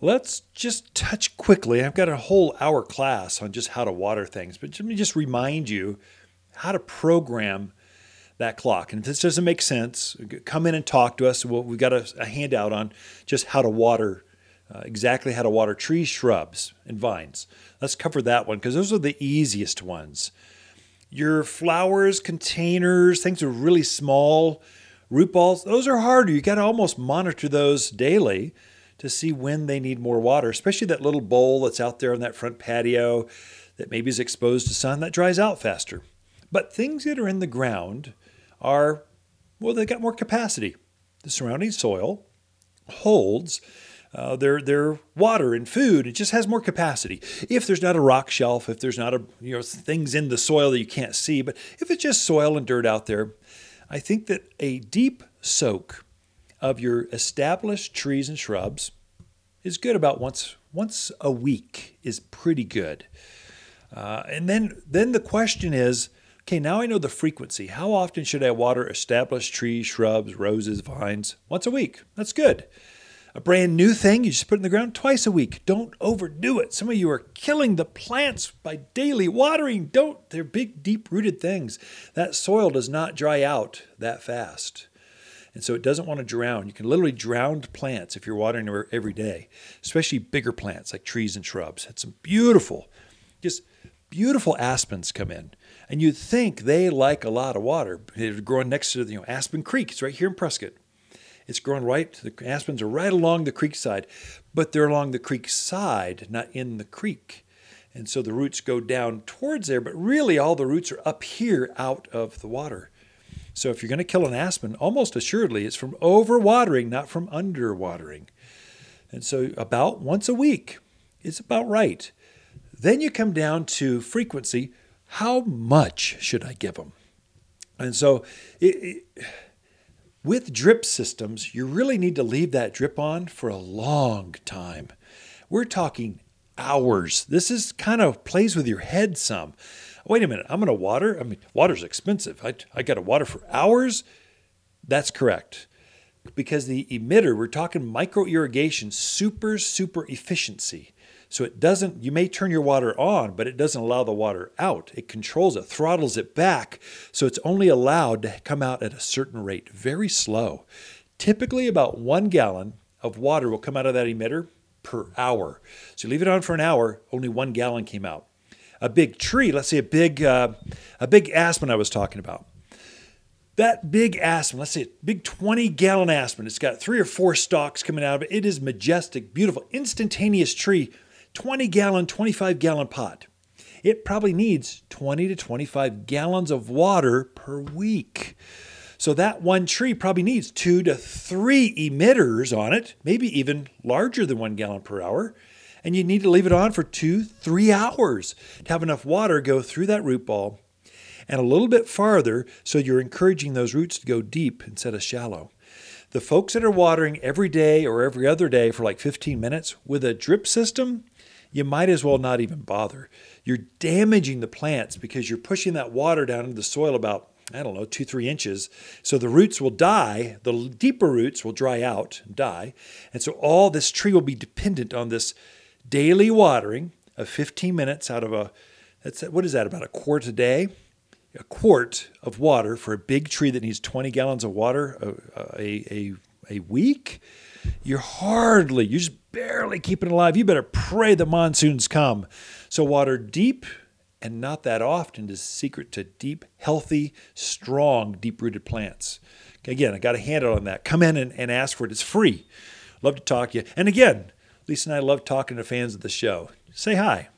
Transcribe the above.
Let's just touch quickly. I've got a whole hour class on just how to water things, but let me just remind you how to program that clock. And if this doesn't make sense, come in and talk to us. we've got a, a handout on just how to water, uh, exactly how to water trees, shrubs, and vines. Let's cover that one because those are the easiest ones. Your flowers, containers, things are really small, root balls, those are harder. You got to almost monitor those daily to see when they need more water, especially that little bowl that's out there on that front patio that maybe is exposed to sun that dries out faster. But things that are in the ground are, well, they got more capacity. The surrounding soil holds uh, their their water and food. It just has more capacity. If there's not a rock shelf, if there's not a you know things in the soil that you can't see, but if it's just soil and dirt out there, I think that a deep soak of your established trees and shrubs is good about once once a week is pretty good. Uh, and then then the question is, okay, now I know the frequency. How often should I water established trees, shrubs, roses, vines? Once a week. That's good. A brand new thing you just put in the ground twice a week. Don't overdo it. Some of you are killing the plants by daily watering. Don't. They're big, deep rooted things. That soil does not dry out that fast. And so it doesn't want to drown. You can literally drown plants if you're watering every day, especially bigger plants like trees and shrubs. Had some beautiful, just beautiful aspens come in. And you'd think they like a lot of water. They're growing next to you know Aspen Creek. It's right here in Prescott. It's growing right, the aspens are right along the creek side, but they're along the creek side, not in the creek. And so the roots go down towards there, but really all the roots are up here out of the water. So if you're going to kill an aspen, almost assuredly it's from overwatering, not from underwatering. And so about once a week is about right. Then you come down to frequency. How much should I give them? And so it, it, with drip systems, you really need to leave that drip on for a long time. We're talking hours. This is kind of plays with your head some wait a minute, I'm going to water. I mean, water's expensive. I, I got to water for hours. That's correct. Because the emitter, we're talking micro irrigation, super, super efficiency. So it doesn't, you may turn your water on, but it doesn't allow the water out. It controls it, throttles it back. So it's only allowed to come out at a certain rate, very slow. Typically, about one gallon of water will come out of that emitter per hour. So you leave it on for an hour, only one gallon came out a big tree, let's say a big, uh, a big aspen I was talking about. That big aspen, let's say a big 20 gallon aspen, it's got three or four stalks coming out of it. It is majestic, beautiful, instantaneous tree, 20 gallon, 25 gallon pot. It probably needs 20 to 25 gallons of water per week. So that one tree probably needs two to three emitters on it, maybe even larger than one gallon per hour and you need to leave it on for two, three hours to have enough water go through that root ball and a little bit farther so you're encouraging those roots to go deep instead of shallow. The folks that are watering every day or every other day for like 15 minutes with a drip system, you might as well not even bother. You're damaging the plants because you're pushing that water down into the soil about, I don't know, two, three inches. So the roots will die, the deeper roots will dry out and die. And so all this tree will be dependent on this daily watering of 15 minutes out of a that's what is that about a quart a day? A quart of water for a big tree that needs 20 gallons of water a, a, a, a week? You're hardly you're just barely keeping it alive. You better pray the monsoons come. So water deep and not that often is secret to deep healthy strong deep-rooted plants. Again i got a handle on that. Come in and, and ask for it. It's free. Love to talk to you. And again Lisa and I love talking to fans of the show. Say hi.